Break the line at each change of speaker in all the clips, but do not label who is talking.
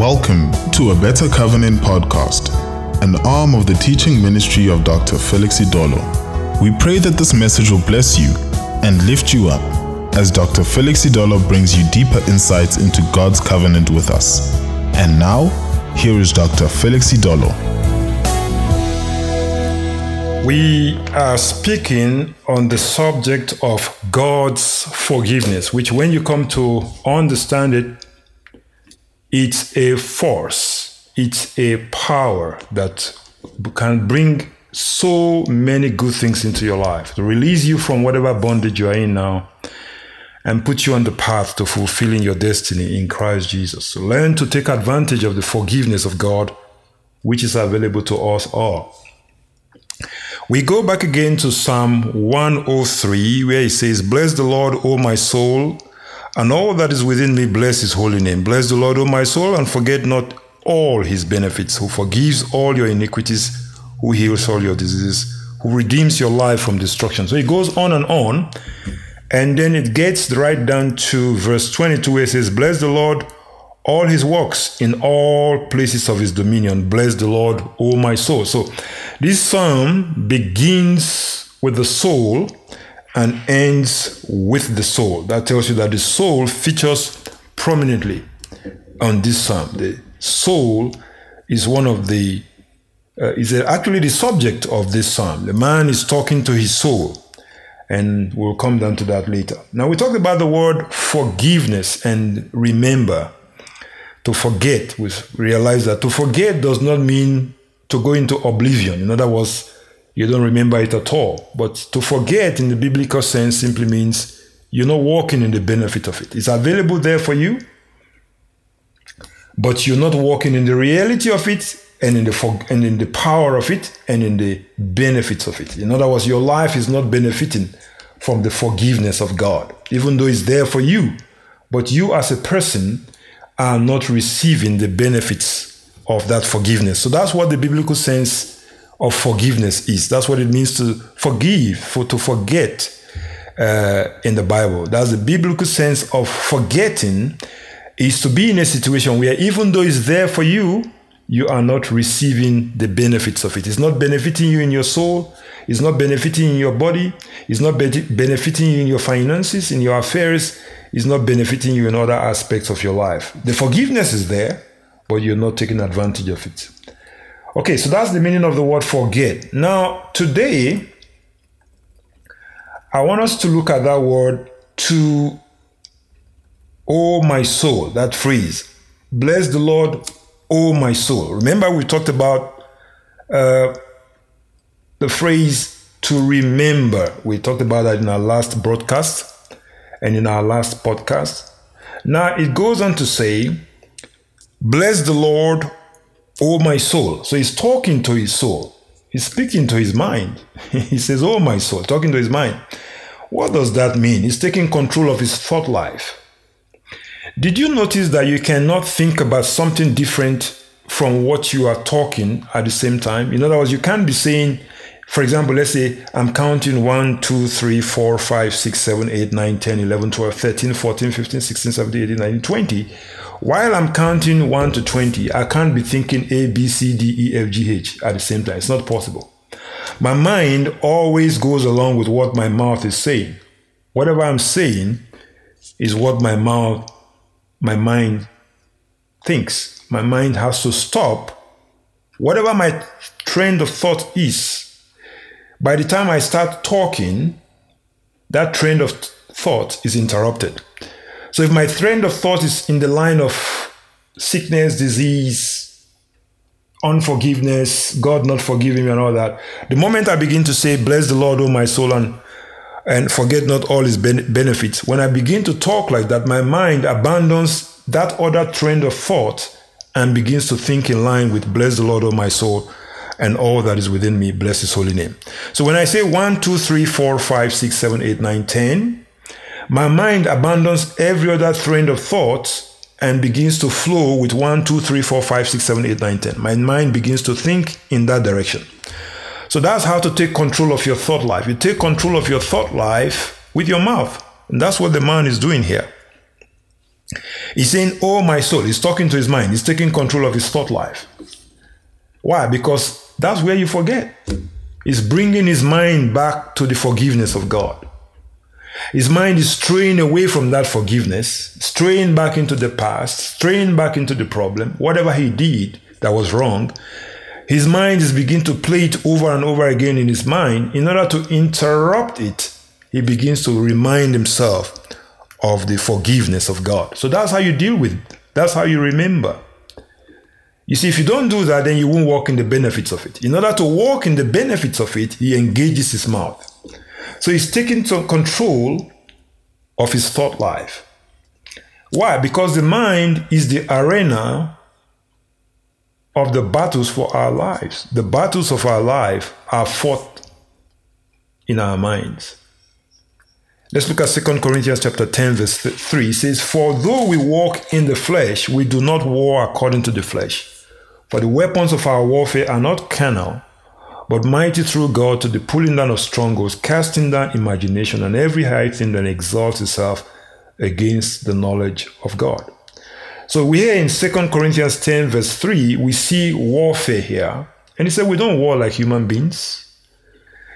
Welcome to a Better Covenant podcast, an arm of the teaching ministry of Dr. Felix Idolor. We pray that this message will bless you and lift you up as Dr. Felix Idolor brings you deeper insights into God's covenant with us. And now, here is Dr. Felix Idolor.
We are speaking on the subject of God's forgiveness, which, when you come to understand it, it's a force, it's a power that can bring so many good things into your life to release you from whatever bondage you are in now and put you on the path to fulfilling your destiny in Christ Jesus. So learn to take advantage of the forgiveness of God, which is available to us all. We go back again to Psalm 103, where it says, Bless the Lord, O my soul, and all that is within me bless his holy name. Bless the Lord, O my soul, and forget not all his benefits, who forgives all your iniquities, who heals all your diseases, who redeems your life from destruction. So it goes on and on. And then it gets right down to verse 22 where it says, Bless the Lord, all his works in all places of his dominion. Bless the Lord, O my soul. So this psalm begins with the soul and ends with the soul. That tells you that the soul features prominently on this psalm. The soul is one of the uh, is actually the subject of this psalm. The man is talking to his soul, and we'll come down to that later. Now we talked about the word forgiveness and remember. To forget, we realize that to forget does not mean to go into oblivion. In other words, you don't remember it at all. But to forget in the biblical sense simply means you're not walking in the benefit of it. It's available there for you, but you're not walking in the reality of it and in the for, and in the power of it and in the benefits of it. In other words, your life is not benefiting from the forgiveness of God, even though it's there for you. But you as a person are not receiving the benefits of that forgiveness. So that's what the biblical sense of forgiveness is. That's what it means to forgive, for to forget uh, in the Bible. That's the biblical sense of forgetting is to be in a situation where even though it's there for you, you are not receiving the benefits of it. It's not benefiting you in your soul. It's not benefiting in your body. It's not be- benefiting you in your finances, in your affairs. It's not benefiting you in other aspects of your life. The forgiveness is there, but you're not taking advantage of it. Okay, so that's the meaning of the word forget. Now, today, I want us to look at that word to, oh my soul, that phrase. Bless the Lord, oh my soul. Remember, we talked about uh, the phrase to remember. We talked about that in our last broadcast and in our last podcast. Now, it goes on to say, Bless the Lord, Oh, my soul. So he's talking to his soul. He's speaking to his mind. he says, Oh, my soul, talking to his mind. What does that mean? He's taking control of his thought life. Did you notice that you cannot think about something different from what you are talking at the same time? In other words, you can't be saying, for example, let's say I'm counting 1, 2, 3, 4, 5, 6, 7, 8, 9, 10, 11, 12, 13, 14, 15, 16, 17, 18, 19, 20. While I'm counting 1 to 20, I can't be thinking A, B, C, D, E, F, G, H at the same time. It's not possible. My mind always goes along with what my mouth is saying. Whatever I'm saying is what my mouth, my mind thinks. My mind has to stop. Whatever my train of thought is, by the time I start talking, that train of thought is interrupted. So if my trend of thought is in the line of sickness, disease, unforgiveness, God not forgiving me and all that, the moment I begin to say, Bless the Lord, O my soul, and and forget not all his ben- benefits. When I begin to talk like that, my mind abandons that other trend of thought and begins to think in line with bless the Lord, O my soul, and all that is within me, bless his holy name. So when I say 1, 2, 3, 4, 5, 6, 7, 8, 9, 10, my mind abandons every other train of thought and begins to flow with 1, 2, 3, 4, 5, 6, 7, 8, 9, 10. My mind begins to think in that direction. So that's how to take control of your thought life. You take control of your thought life with your mouth. And that's what the man is doing here. He's saying, Oh, my soul. He's talking to his mind. He's taking control of his thought life. Why? Because that's where you forget. He's bringing his mind back to the forgiveness of God. His mind is straying away from that forgiveness, straying back into the past, straying back into the problem, whatever he did that was wrong. His mind is beginning to play it over and over again in his mind. In order to interrupt it, he begins to remind himself of the forgiveness of God. So that's how you deal with it. That's how you remember. You see, if you don't do that, then you won't walk in the benefits of it. In order to walk in the benefits of it, he engages his mouth. So he's taking control of his thought life. Why? Because the mind is the arena of the battles for our lives. The battles of our life are fought in our minds. Let's look at 2 Corinthians chapter 10, verse 3. It says, For though we walk in the flesh, we do not war according to the flesh. For the weapons of our warfare are not carnal, but mighty through God to the pulling down of strongholds, casting down imagination and every high thing that exalts itself against the knowledge of God. So we here in 2 Corinthians 10, verse 3, we see warfare here. And he said, We don't war like human beings.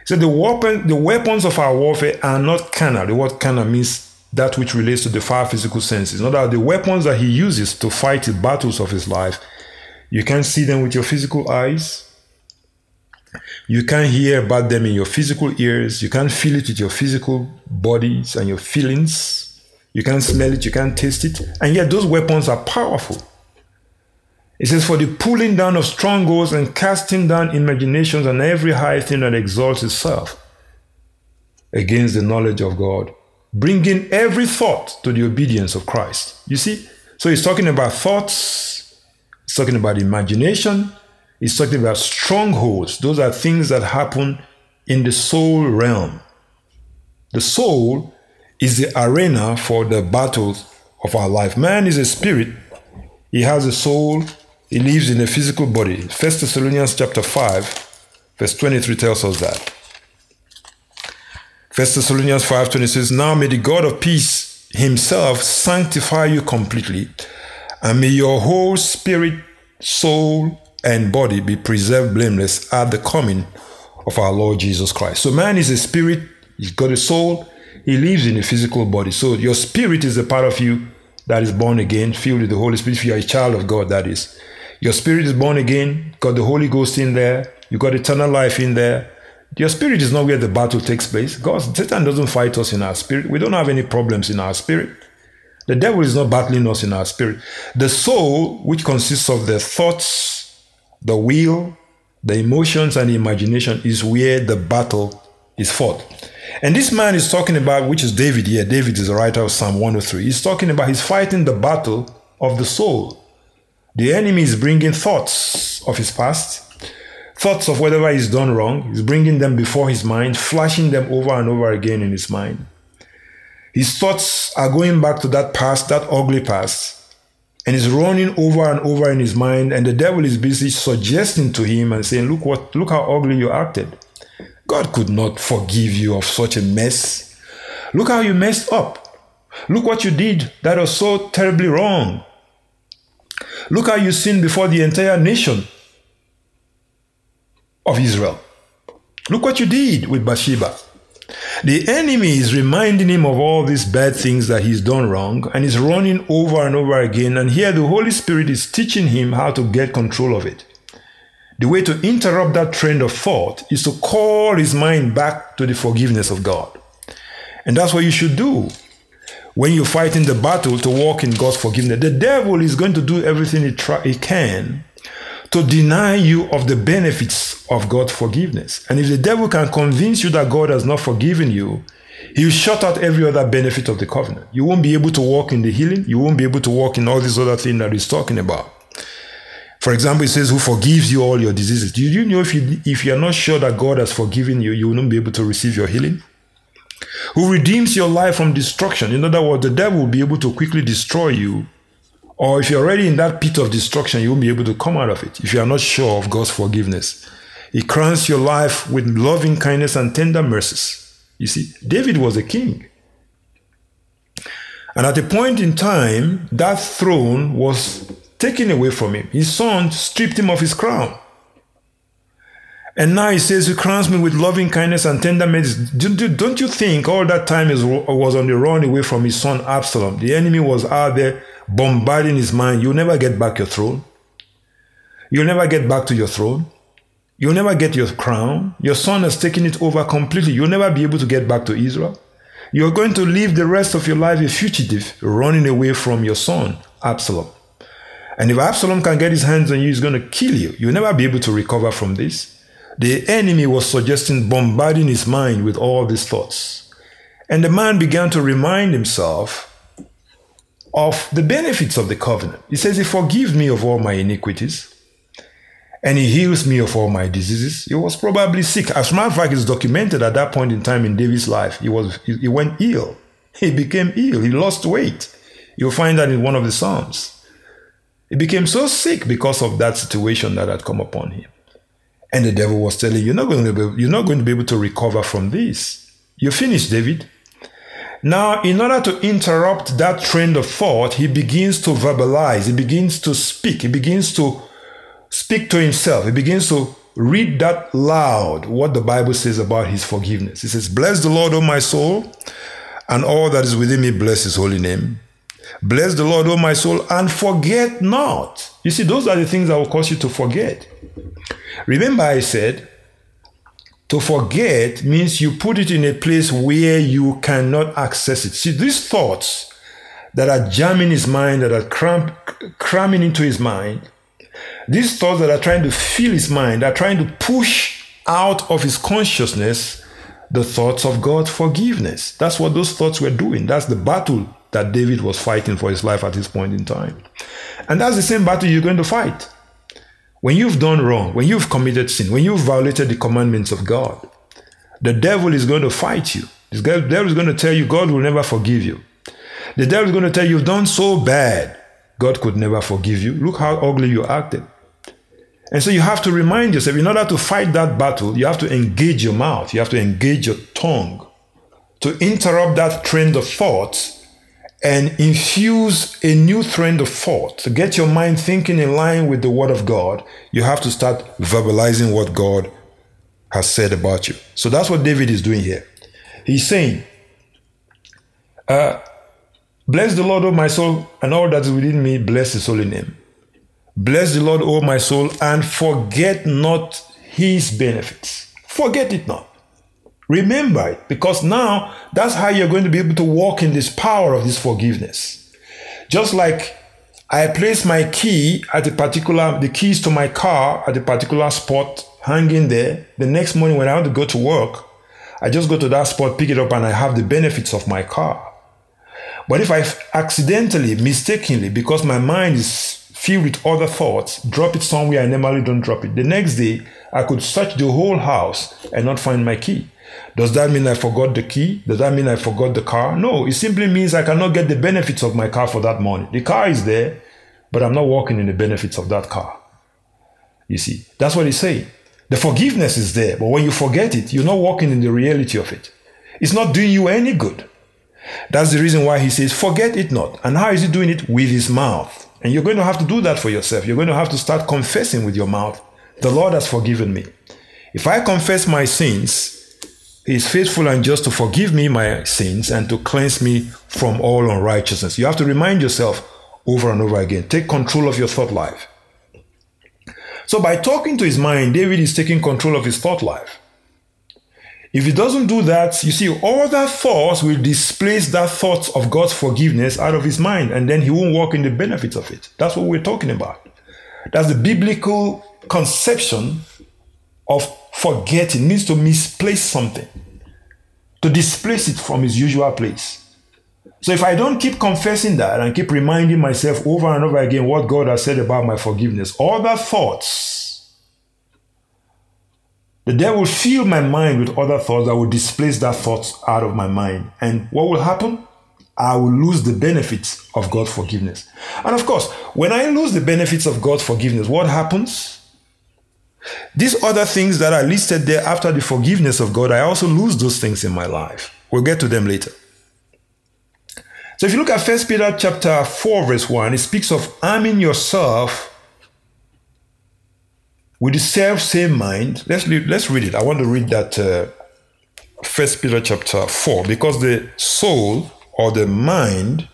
He said, the, weapon, the weapons of our warfare are not carnal. The word carnal means that which relates to the five physical senses. Not that the weapons that he uses to fight the battles of his life, you can't see them with your physical eyes you can't hear about them in your physical ears. You can't feel it with your physical bodies and your feelings. You can't smell it. You can't taste it. And yet, those weapons are powerful. It says, For the pulling down of strongholds and casting down imaginations and every high thing that exalts itself against the knowledge of God, bringing every thought to the obedience of Christ. You see? So he's talking about thoughts, he's talking about imagination, He's talking about strongholds. Those are things that happen in the soul realm. The soul is the arena for the battles of our life. Man is a spirit. He has a soul. He lives in a physical body. 1 Thessalonians chapter 5, verse 23 tells us that. 1 Thessalonians 5:20 says, Now may the God of peace himself sanctify you completely, and may your whole spirit, soul, and body be preserved blameless at the coming of our Lord Jesus Christ. So man is a spirit, he's got a soul, he lives in a physical body. So your spirit is the part of you that is born again, filled with the Holy Spirit. If you are a child of God, that is. Your spirit is born again, got the Holy Ghost in there, you got eternal life in there. Your spirit is not where the battle takes place. God, Satan doesn't fight us in our spirit. We don't have any problems in our spirit. The devil is not battling us in our spirit. The soul, which consists of the thoughts, the will, the emotions, and the imagination is where the battle is fought. And this man is talking about, which is David here. Yeah, David is the writer of Psalm 103. He's talking about he's fighting the battle of the soul. The enemy is bringing thoughts of his past, thoughts of whatever he's done wrong. He's bringing them before his mind, flashing them over and over again in his mind. His thoughts are going back to that past, that ugly past and he's running over and over in his mind and the devil is busy suggesting to him and saying look what look how ugly you acted god could not forgive you of such a mess look how you messed up look what you did that was so terribly wrong look how you sinned before the entire nation of israel look what you did with bathsheba the enemy is reminding him of all these bad things that he's done wrong and is running over and over again. And here the Holy Spirit is teaching him how to get control of it. The way to interrupt that trend of thought is to call his mind back to the forgiveness of God. And that's what you should do when you're fighting the battle to walk in God's forgiveness. The devil is going to do everything he, he can to deny you of the benefits of God's forgiveness. And if the devil can convince you that God has not forgiven you, he'll shut out every other benefit of the covenant. You won't be able to walk in the healing. You won't be able to walk in all these other things that he's talking about. For example, he says, Who forgives you all your diseases? Do you know if you if you're not sure that God has forgiven you, you will not be able to receive your healing? Who redeems your life from destruction? In other words, the devil will be able to quickly destroy you or if you're already in that pit of destruction, you won't be able to come out of it if you are not sure of God's forgiveness. He crowns your life with loving kindness and tender mercies. You see, David was a king. And at a point in time, that throne was taken away from him. His son stripped him of his crown. And now he says, He crowns me with loving kindness and tender mercies. Don't you think all that time was on the run away from his son Absalom? The enemy was out there bombarding his mind, you'll never get back your throne. You'll never get back to your throne. You'll never get your crown. Your son has taken it over completely. You'll never be able to get back to Israel. You're going to live the rest of your life a fugitive, running away from your son, Absalom. And if Absalom can get his hands on you, he's going to kill you. You'll never be able to recover from this. The enemy was suggesting bombarding his mind with all these thoughts. And the man began to remind himself of the benefits of the covenant. He says, He forgives me of all my iniquities and He heals me of all my diseases. He was probably sick. As a matter of fact, it's documented at that point in time in David's life. He, was, he, he went ill, he became ill, he lost weight. You'll find that in one of the Psalms. He became so sick because of that situation that had come upon him. And the devil was telling, You're not going to be, you're not going to be able to recover from this. You're finished, David. Now, in order to interrupt that trend of thought, he begins to verbalize, he begins to speak, he begins to speak to himself, he begins to read that loud what the Bible says about his forgiveness. He says, Bless the Lord, O my soul, and all that is within me, bless his holy name. Bless the Lord, O my soul, and forget not. You see, those are the things that will cause you to forget. Remember, I said, to forget means you put it in a place where you cannot access it. See, these thoughts that are jamming his mind, that are cram- cramming into his mind, these thoughts that are trying to fill his mind, are trying to push out of his consciousness the thoughts of God's forgiveness. That's what those thoughts were doing. That's the battle that David was fighting for his life at this point in time. And that's the same battle you're going to fight. When you've done wrong, when you've committed sin, when you've violated the commandments of God, the devil is going to fight you. The devil is going to tell you God will never forgive you. The devil is going to tell you you've done so bad, God could never forgive you. Look how ugly you acted. And so you have to remind yourself in order to fight that battle, you have to engage your mouth, you have to engage your tongue to interrupt that trend of thoughts and infuse a new trend of thought. To get your mind thinking in line with the Word of God, you have to start verbalizing what God has said about you. So that's what David is doing here. He's saying, uh, Bless the Lord, O my soul, and all that is within me, bless his holy name. Bless the Lord, O my soul, and forget not his benefits. Forget it not. Remember it because now that's how you're going to be able to walk in this power of this forgiveness. Just like I place my key at a particular, the keys to my car at a particular spot hanging there. The next morning when I want to go to work, I just go to that spot, pick it up, and I have the benefits of my car. But if I accidentally, mistakenly, because my mind is filled with other thoughts, drop it somewhere I normally don't drop it, the next day I could search the whole house and not find my key. Does that mean I forgot the key? Does that mean I forgot the car? No, it simply means I cannot get the benefits of my car for that money. The car is there, but I'm not walking in the benefits of that car. You see, that's what he's saying. The forgiveness is there, but when you forget it, you're not walking in the reality of it. It's not doing you any good. That's the reason why he says, Forget it not. And how is he doing it? With his mouth. And you're going to have to do that for yourself. You're going to have to start confessing with your mouth, The Lord has forgiven me. If I confess my sins, is faithful and just to forgive me my sins and to cleanse me from all unrighteousness. You have to remind yourself over and over again. Take control of your thought life. So, by talking to his mind, David is taking control of his thought life. If he doesn't do that, you see, all that thoughts will displace that thought of God's forgiveness out of his mind, and then he won't walk in the benefits of it. That's what we're talking about. That's the biblical conception of forgetting means to misplace something, to displace it from its usual place. So if I don't keep confessing that and keep reminding myself over and over again what God has said about my forgiveness, other thoughts, the devil will fill my mind with other thoughts that will displace that thought out of my mind. And what will happen? I will lose the benefits of God's forgiveness. And of course, when I lose the benefits of God's forgiveness, what happens? These other things that are listed there after the forgiveness of God, I also lose those things in my life. We'll get to them later. So if you look at 1 Peter chapter 4, verse 1, it speaks of arming yourself with the self same mind. Let's, read, let's read it. I want to read that uh, Peter chapter 4 because the soul or the mind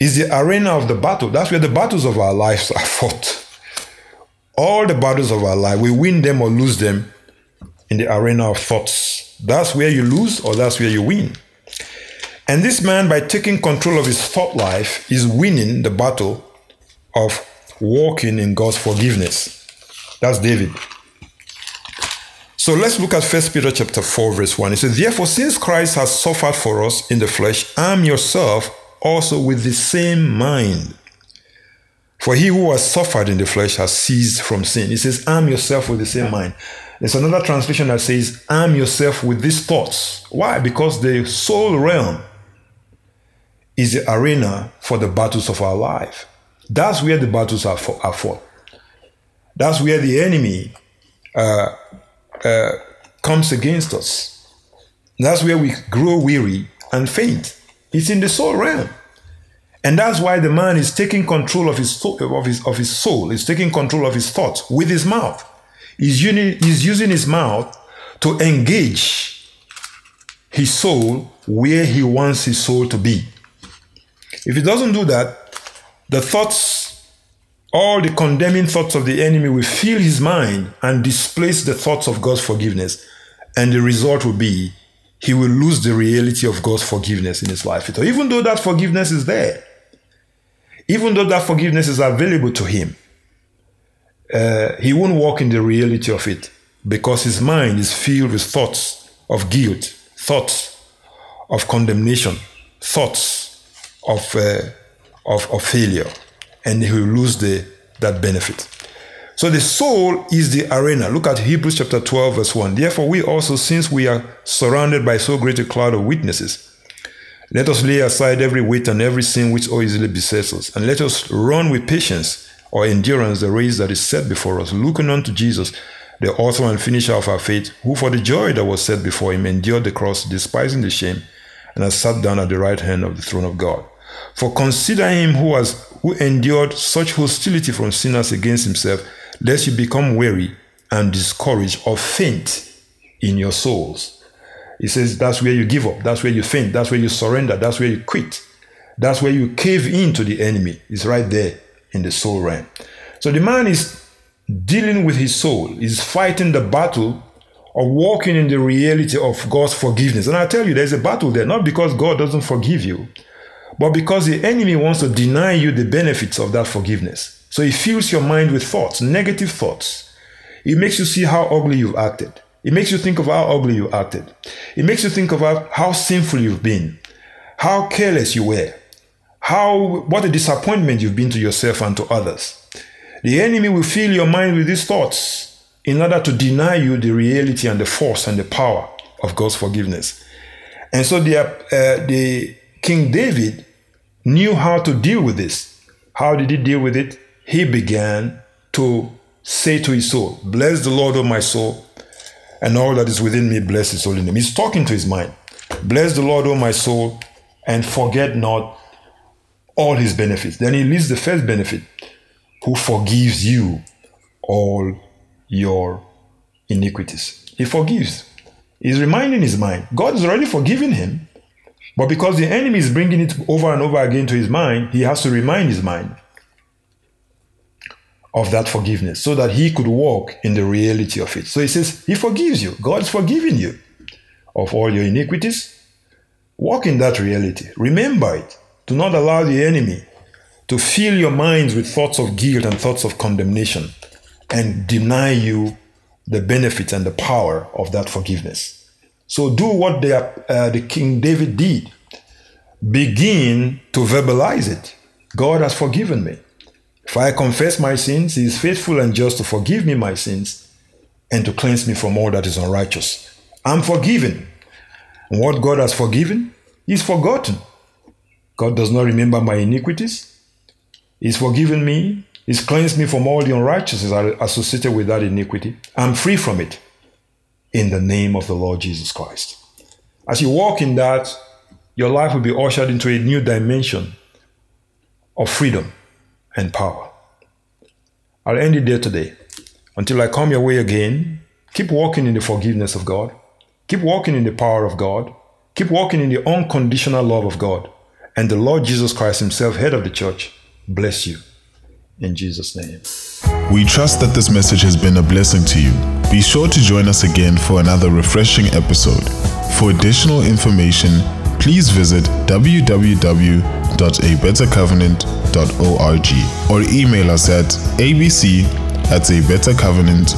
is the arena of the battle. That's where the battles of our lives are fought. All the battles of our life, we win them or lose them in the arena of thoughts. That's where you lose or that's where you win. And this man, by taking control of his thought life, is winning the battle of walking in God's forgiveness. That's David. So let's look at 1 Peter chapter 4, verse 1. It says, Therefore, since Christ has suffered for us in the flesh, arm yourself also with the same mind. For he who has suffered in the flesh has ceased from sin. He says, arm yourself with the same mind. There's another translation that says, arm yourself with these thoughts. Why? Because the soul realm is the arena for the battles of our life. That's where the battles are, for, are fought. That's where the enemy uh, uh, comes against us. That's where we grow weary and faint. It's in the soul realm. And that's why the man is taking control of his, of his, of his soul, He's taking control of his thoughts with his mouth. He's, uni- he's using his mouth to engage his soul where he wants his soul to be. If he doesn't do that, the thoughts, all the condemning thoughts of the enemy will fill his mind and displace the thoughts of God's forgiveness. And the result will be he will lose the reality of God's forgiveness in his life. Even though that forgiveness is there, even though that forgiveness is available to him, uh, he won't walk in the reality of it because his mind is filled with thoughts of guilt, thoughts of condemnation, thoughts of, uh, of, of failure, and he will lose the, that benefit. So the soul is the arena. Look at Hebrews chapter 12, verse 1. Therefore, we also, since we are surrounded by so great a cloud of witnesses, let us lay aside every weight and every sin which so easily besets us, and let us run with patience or endurance the race that is set before us, looking unto Jesus, the author and finisher of our faith, who for the joy that was set before him endured the cross, despising the shame, and has sat down at the right hand of the throne of God. For consider him who has who endured such hostility from sinners against himself, lest you become weary and discouraged or faint in your souls. He says that's where you give up. That's where you faint. That's where you surrender. That's where you quit. That's where you cave in to the enemy. It's right there in the soul realm. So the man is dealing with his soul, He's fighting the battle of walking in the reality of God's forgiveness. And I tell you, there's a battle there, not because God doesn't forgive you, but because the enemy wants to deny you the benefits of that forgiveness. So he fills your mind with thoughts, negative thoughts. It makes you see how ugly you've acted. It makes you think of how ugly you acted. It makes you think of how sinful you've been, how careless you were, how what a disappointment you've been to yourself and to others. The enemy will fill your mind with these thoughts in order to deny you the reality and the force and the power of God's forgiveness. And so the, uh, the King David knew how to deal with this. How did he deal with it? He began to say to his soul, Bless the Lord, O my soul, and all that is within me, bless his holy name. He's talking to his mind. Bless the Lord, O my soul, and forget not all his benefits. Then he lists the first benefit who forgives you all your iniquities. He forgives. He's reminding his mind. God has already forgiven him, but because the enemy is bringing it over and over again to his mind, he has to remind his mind of that forgiveness so that he could walk in the reality of it. So he says, He forgives you. God's forgiven you of all your iniquities. Walk in that reality. Remember it. Do not allow the enemy to fill your minds with thoughts of guilt and thoughts of condemnation and deny you the benefits and the power of that forgiveness. So do what the, uh, the King David did. Begin to verbalize it. God has forgiven me. For I confess my sins, he is faithful and just to forgive me my sins and to cleanse me from all that is unrighteous. I'm forgiven. And what God has forgiven is forgotten. God does not remember my iniquities. He's forgiven me. He's cleansed me from all the unrighteousness associated with that iniquity. I'm free from it in the name of the Lord Jesus Christ. As you walk in that, your life will be ushered into a new dimension of freedom and power. I'll end it there today. Until I come your way again, keep walking in the forgiveness of God, keep walking in the power of God, keep walking in the unconditional love of God, and the Lord Jesus Christ Himself, head of the church, bless you. In Jesus' name.
We trust that this message has been a blessing to you. Be sure to join us again for another refreshing episode. For additional information, please visit www.abettercovenant.org or email us at abc at abettercovenant.org.